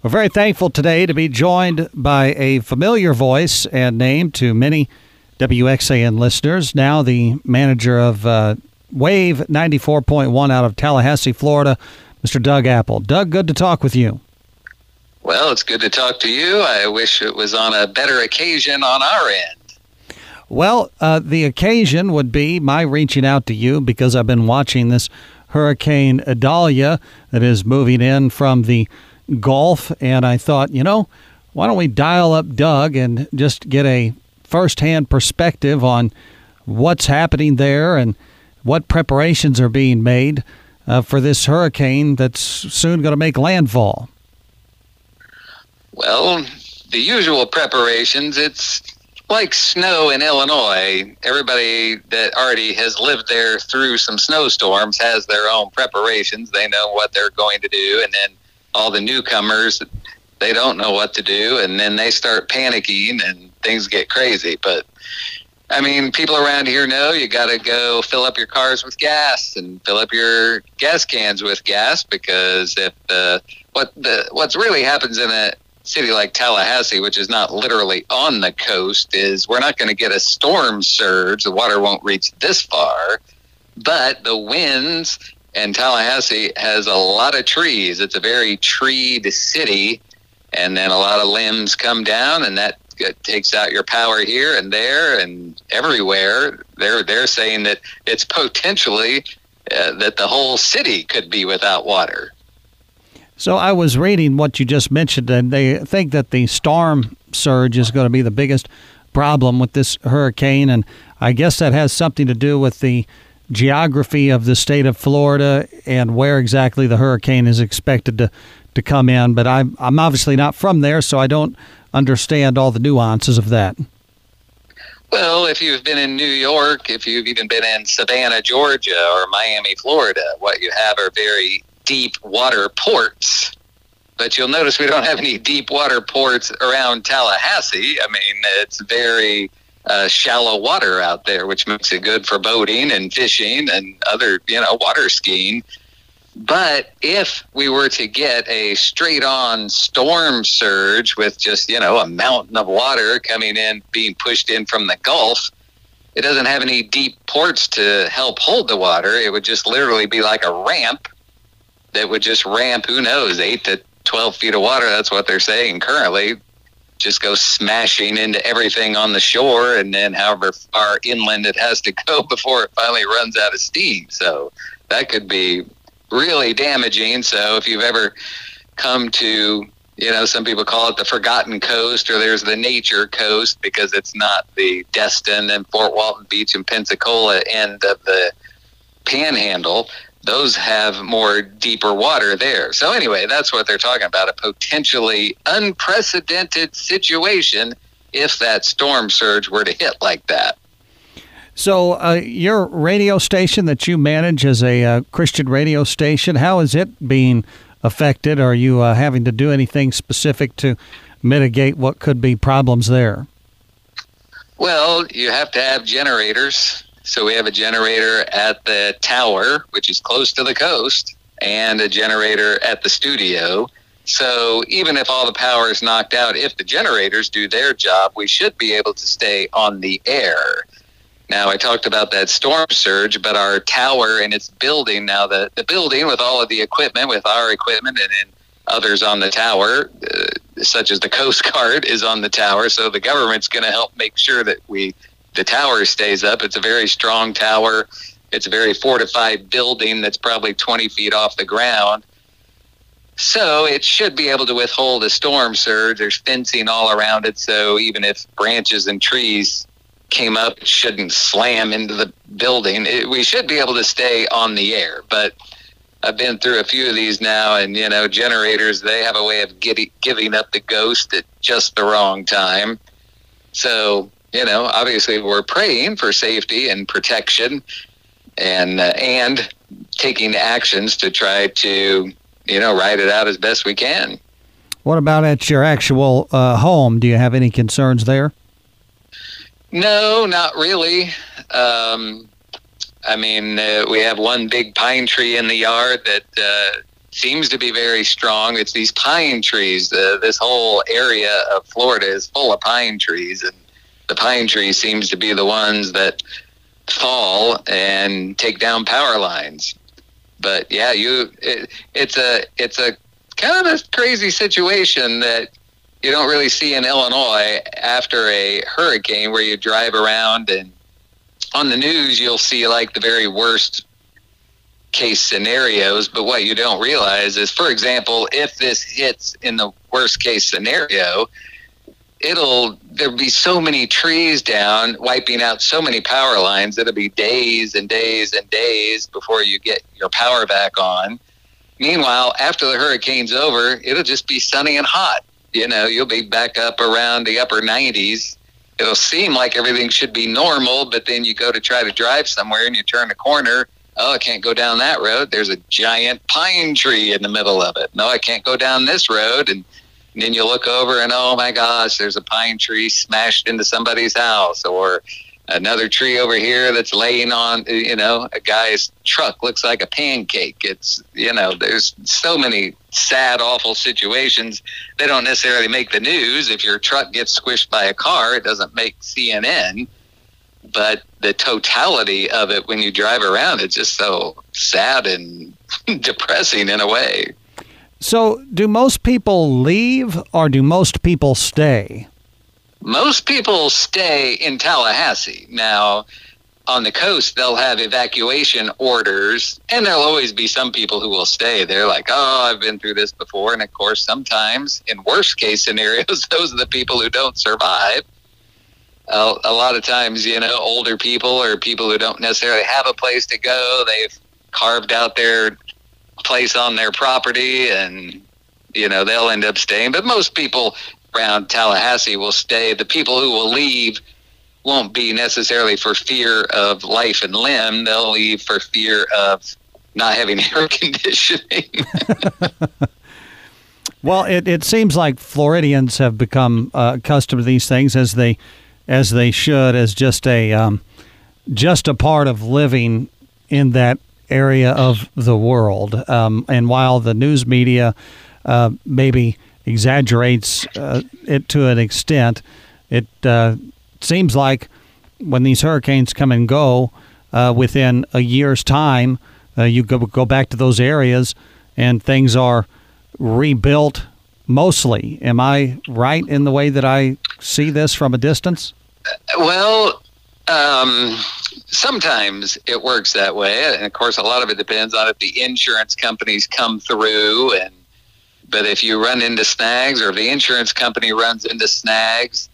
We're very thankful today to be joined by a familiar voice and name to many WXAN listeners. Now, the manager of uh, Wave 94.1 out of Tallahassee, Florida, Mr. Doug Apple. Doug, good to talk with you. Well, it's good to talk to you. I wish it was on a better occasion on our end. Well, uh, the occasion would be my reaching out to you because I've been watching this Hurricane Idalia that is moving in from the Gulf, and I thought, you know, why don't we dial up Doug and just get a firsthand perspective on what's happening there and what preparations are being made uh, for this hurricane that's soon going to make landfall? Well, the usual preparations, it's like snow in Illinois. Everybody that already has lived there through some snowstorms has their own preparations. They know what they're going to do. And then all the newcomers, they don't know what to do. And then they start panicking and things get crazy. But I mean, people around here know you got to go fill up your cars with gas and fill up your gas cans with gas because if the what the what's really happens in a city like Tallahassee, which is not literally on the coast, is we're not going to get a storm surge. The water won't reach this far, but the winds and Tallahassee has a lot of trees. It's a very treed city, and then a lot of limbs come down, and that takes out your power here and there and everywhere. They're they're saying that it's potentially uh, that the whole city could be without water. So I was reading what you just mentioned, and they think that the storm surge is going to be the biggest problem with this hurricane, and I guess that has something to do with the geography of the state of Florida and where exactly the hurricane is expected to, to come in. But I'm, I'm obviously not from there, so I don't understand all the nuances of that. Well, if you've been in New York, if you've even been in Savannah, Georgia, or Miami, Florida, what you have are very deep water ports. But you'll notice we don't have any deep water ports around Tallahassee. I mean, it's very uh, shallow water out there, which makes it good for boating and fishing and other, you know, water skiing. But if we were to get a straight on storm surge with just, you know, a mountain of water coming in, being pushed in from the Gulf, it doesn't have any deep ports to help hold the water. It would just literally be like a ramp that would just ramp, who knows, eight to 12 feet of water. That's what they're saying currently. Just go smashing into everything on the shore, and then however far inland it has to go before it finally runs out of steam. So that could be really damaging. So if you've ever come to, you know, some people call it the Forgotten Coast, or there's the Nature Coast because it's not the Destin and Fort Walton Beach and Pensacola end of the Panhandle. Those have more deeper water there. So anyway, that's what they're talking about—a potentially unprecedented situation if that storm surge were to hit like that. So, uh, your radio station that you manage as a uh, Christian radio station, how is it being affected? Are you uh, having to do anything specific to mitigate what could be problems there? Well, you have to have generators. So, we have a generator at the tower, which is close to the coast, and a generator at the studio. So, even if all the power is knocked out, if the generators do their job, we should be able to stay on the air. Now, I talked about that storm surge, but our tower and its building now, the, the building with all of the equipment, with our equipment and others on the tower, uh, such as the Coast Guard is on the tower. So the government's going to help make sure that we the tower stays up. It's a very strong tower. It's a very fortified building that's probably 20 feet off the ground. So it should be able to withhold a storm surge. There's fencing all around it. So even if branches and trees came up, it shouldn't slam into the building. It, we should be able to stay on the air, but I've been through a few of these now, and you know, generators they have a way of getting, giving up the ghost at just the wrong time. So you know, obviously, we're praying for safety and protection, and uh, and taking actions to try to you know ride it out as best we can. What about at your actual uh, home? Do you have any concerns there? No, not really. Um, I mean, uh, we have one big pine tree in the yard that uh, seems to be very strong. It's these pine trees. Uh, this whole area of Florida is full of pine trees, and the pine trees seems to be the ones that fall and take down power lines. But yeah, you it, it's a it's a kind of a crazy situation that you don't really see in Illinois after a hurricane where you drive around and on the news you'll see like the very worst case scenarios but what you don't realize is for example if this hits in the worst case scenario it'll there'll be so many trees down wiping out so many power lines it'll be days and days and days before you get your power back on. Meanwhile after the hurricane's over it'll just be sunny and hot. You know you'll be back up around the upper 90s it'll seem like everything should be normal but then you go to try to drive somewhere and you turn a corner. Oh i can't go down that road. There's a giant pine tree in the middle of it. No i can't go down this road. And and then you look over and oh my gosh, there's a pine tree smashed into somebody's house, or another tree over here that's laying on, you know, a guy's truck looks like a pancake. It's, you know, there's so many sad, awful situations. They don't necessarily make the news. If your truck gets squished by a car, it doesn't make CNN. But the totality of it when you drive around, it's just so sad and depressing in a way. So, do most people leave or do most people stay? Most people stay in Tallahassee. Now, on the coast, they'll have evacuation orders, and there'll always be some people who will stay. They're like, oh, I've been through this before. And of course, sometimes in worst case scenarios, those are the people who don't survive. A lot of times, you know, older people or people who don't necessarily have a place to go, they've carved out their place on their property and you know they'll end up staying. But most people around Tallahassee will stay. The people who will leave won't be necessarily for fear of life and limb. They'll leave for fear of not having air conditioning. Well it, it seems like Floridians have become uh, accustomed to these things as they as they should as just a um, just a part of living in that area of the world. Um, and while the news media uh, maybe exaggerates uh, it to an extent, it uh, seems like when these hurricanes come and go uh, within a year's time, uh, you go, go back to those areas and things are rebuilt mostly. Am I right in the way that I see this from a distance? Well, um, sometimes it works that way, and of course, a lot of it depends on if the insurance companies come through. And but if you run into snags, or if the insurance company runs into snags,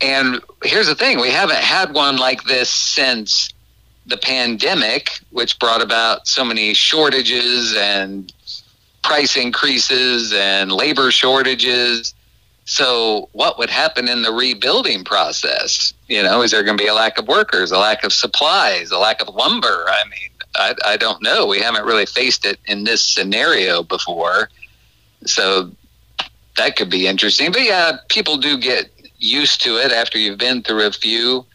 and here's the thing: we haven't had one like this since the pandemic, which brought about so many shortages and price increases and labor shortages so, what would happen in the rebuilding process? You know, is there going to be a lack of workers, a lack of supplies, a lack of lumber? I mean, I, I don't know. We haven't really faced it in this scenario before. So, that could be interesting. But yeah, people do get used to it after you've been through a few.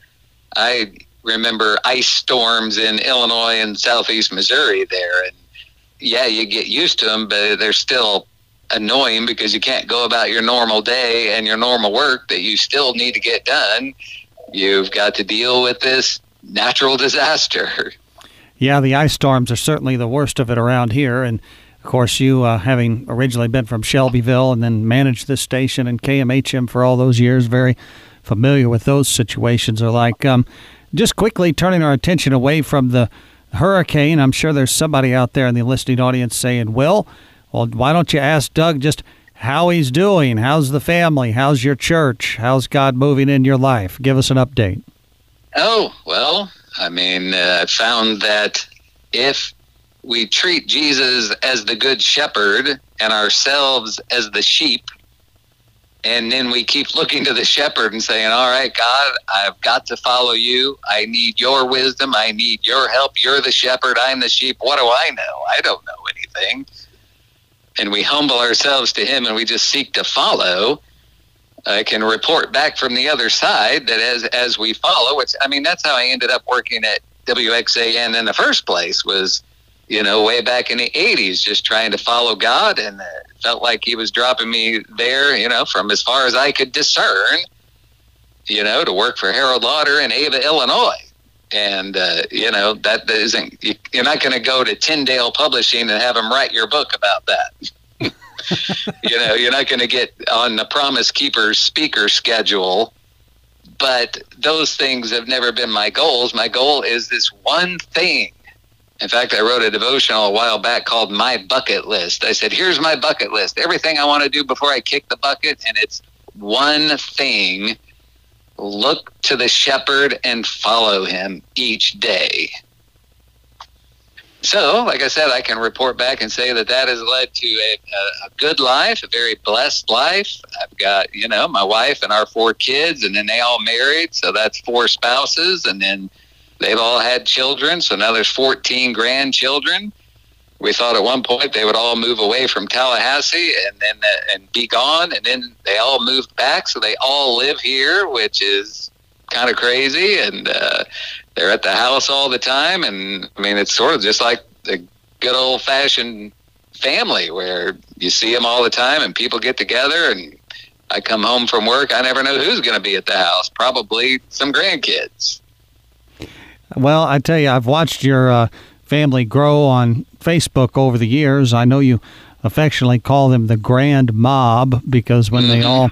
I remember ice storms in Illinois and southeast Missouri there. And yeah, you get used to them, but they're still annoying because you can't go about your normal day and your normal work that you still need to get done. You've got to deal with this natural disaster. Yeah, the ice storms are certainly the worst of it around here. And of course, you uh, having originally been from Shelbyville and then managed this station and KMHM for all those years, very familiar with those situations are like. Um, just quickly turning our attention away from the hurricane, I'm sure there's somebody out there in the listening audience saying, Will, well, why don't you ask Doug just how he's doing? How's the family? How's your church? How's God moving in your life? Give us an update. Oh, well, I mean, uh, I found that if we treat Jesus as the good shepherd and ourselves as the sheep, and then we keep looking to the shepherd and saying, All right, God, I've got to follow you. I need your wisdom. I need your help. You're the shepherd. I'm the sheep. What do I know? I don't know anything and we humble ourselves to Him and we just seek to follow, I can report back from the other side that as as we follow, which I mean that's how I ended up working at WXAN in the first place was you know, way back in the 80s, just trying to follow God. And it felt like He was dropping me there, you know, from as far as I could discern, you know, to work for Harold Lauder in Ava, Illinois. And, uh, you know, that isn't, you're not going to go to Tyndale Publishing and have them write your book about that. you know, you're not going to get on the Promise Keepers speaker schedule. But those things have never been my goals. My goal is this one thing in fact, I wrote a devotional a while back called My Bucket List. I said, here's my bucket list everything I want to do before I kick the bucket, and it's one thing look to the shepherd and follow him each day. So, like I said, I can report back and say that that has led to a, a, good life, a very blessed life. I've got, you know, my wife and our four kids, and then they all married. So that's four spouses. And then They've all had children, so now there's 14 grandchildren. We thought at one point they would all move away from Tallahassee and then uh, and be gone, and then they all moved back, so they all live here, which is kind of crazy. And uh, they're at the house all the time, and I mean it's sort of just like the good old fashioned family where you see them all the time, and people get together and I come home from work. I never know who's going to be at the house. Probably some grandkids. Well, I tell you, I've watched your uh, family grow on Facebook over the years. I know you affectionately call them the Grand Mob because when mm-hmm. they all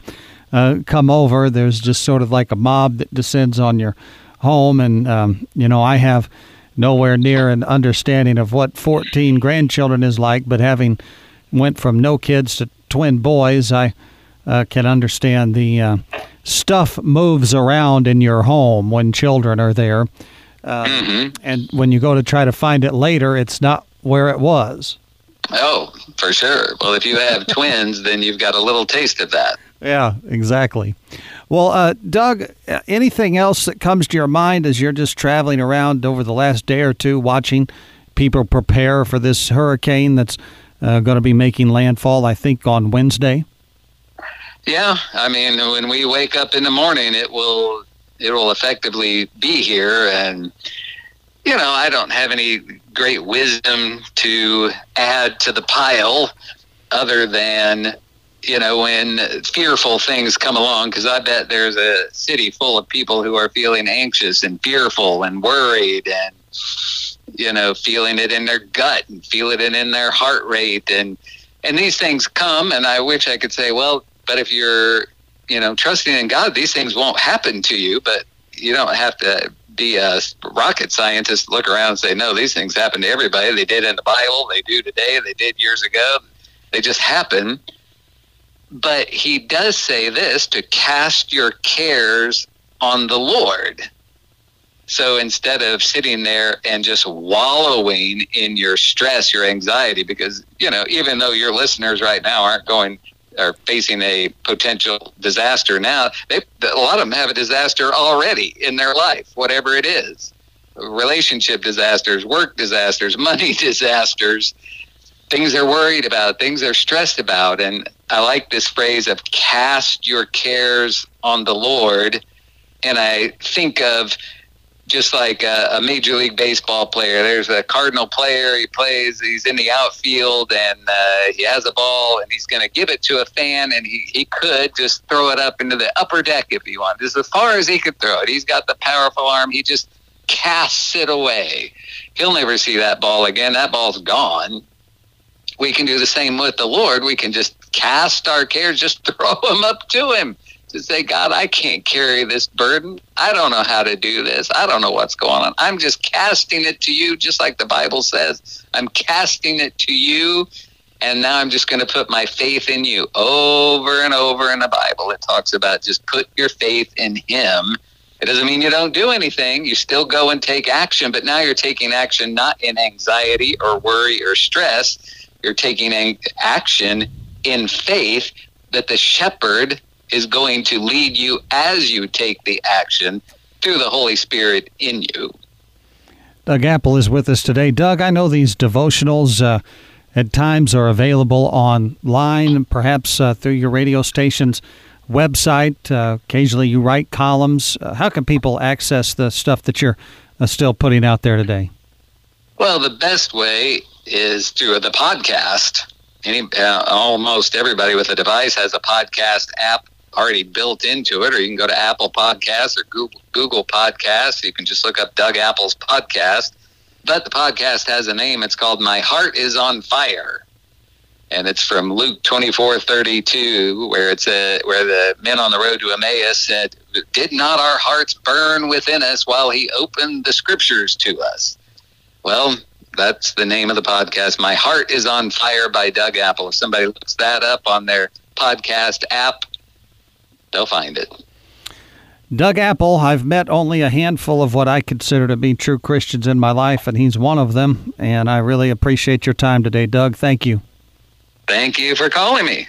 uh, come over, there's just sort of like a mob that descends on your home. And, um, you know, I have nowhere near an understanding of what 14 grandchildren is like, but having went from no kids to twin boys, I uh, can understand the uh, stuff moves around in your home when children are there. Um, mm-hmm. And when you go to try to find it later, it's not where it was. Oh, for sure. Well, if you have twins, then you've got a little taste of that. Yeah, exactly. Well, uh, Doug, anything else that comes to your mind as you're just traveling around over the last day or two watching people prepare for this hurricane that's uh, going to be making landfall, I think, on Wednesday? Yeah, I mean, when we wake up in the morning, it will it will effectively be here. And, you know, I don't have any great wisdom to add to the pile other than, you know, when fearful things come along, because I bet there's a city full of people who are feeling anxious and fearful and worried and, you know, feeling it in their gut and feeling it in their heart rate. And, and these things come, and I wish I could say, well, but if you're you know, trusting in God, these things won't happen to you, but you don't have to be a rocket scientist, look around and say, no, these things happen to everybody. They did in the Bible, they do today, they did years ago. They just happen. But he does say this to cast your cares on the Lord. So instead of sitting there and just wallowing in your stress, your anxiety, because, you know, even though your listeners right now aren't going are facing a potential disaster now, they a lot of them have a disaster already in their life, whatever it is. Relationship disasters, work disasters, money disasters, things they're worried about, things they're stressed about. And I like this phrase of cast your cares on the Lord. And I think of just like a, a, major league baseball player. There's a Cardinal player. He plays. He's in the outfield, and uh, he has a ball, and he's going to give it to a fan, and he, he could just throw it up into the upper deck if he wanted. As far as he could throw it. He's got the powerful arm. He just casts it away. He'll never see that ball again. That ball's gone. We can do the same with the Lord. We can just cast our cares, just throw them up to Him to say, God, I can't carry this burden. I don't know how to do this. I don't know what's going on. I'm just casting it to you, just like the Bible says. I'm casting it to you, and now I'm just going to put my faith in you. Over and over in the Bible, it talks about just put your faith in Him. It doesn't mean you don't do anything. You still go and take action, but now you're taking action not in anxiety or worry or stress. You're taking action in faith that the shepherd is going to lead you as you take the action through the Holy Spirit in you. Doug Apple is with us today. Doug, I know these devotionals uh, at times are available online, perhaps uh, through your radio station's website. Uh, occasionally you write columns. Uh, how can people access the stuff that you're uh, still putting out there today? Well, the best way is through the podcast. Any, uh, almost everybody with a device has a podcast app already built into it, or you can go to Apple Podcasts or Google, Google Podcasts. You can just look up Doug Apple's podcast. But the podcast has a name. It's called My Heart is on Fire. And it's from Luke twenty four thirty two, where it's a, where the men on the road to Emmaus said, "Did not our hearts burn within us while He opened the Scriptures to us?" Well, that's the name of the podcast. My Heart is on Fire by Doug Apple. If somebody looks that up on their podcast app, they'll find it. Doug Apple, I've met only a handful of what I consider to be true Christians in my life, and he's one of them. And I really appreciate your time today, Doug. Thank you. Thank you for calling me.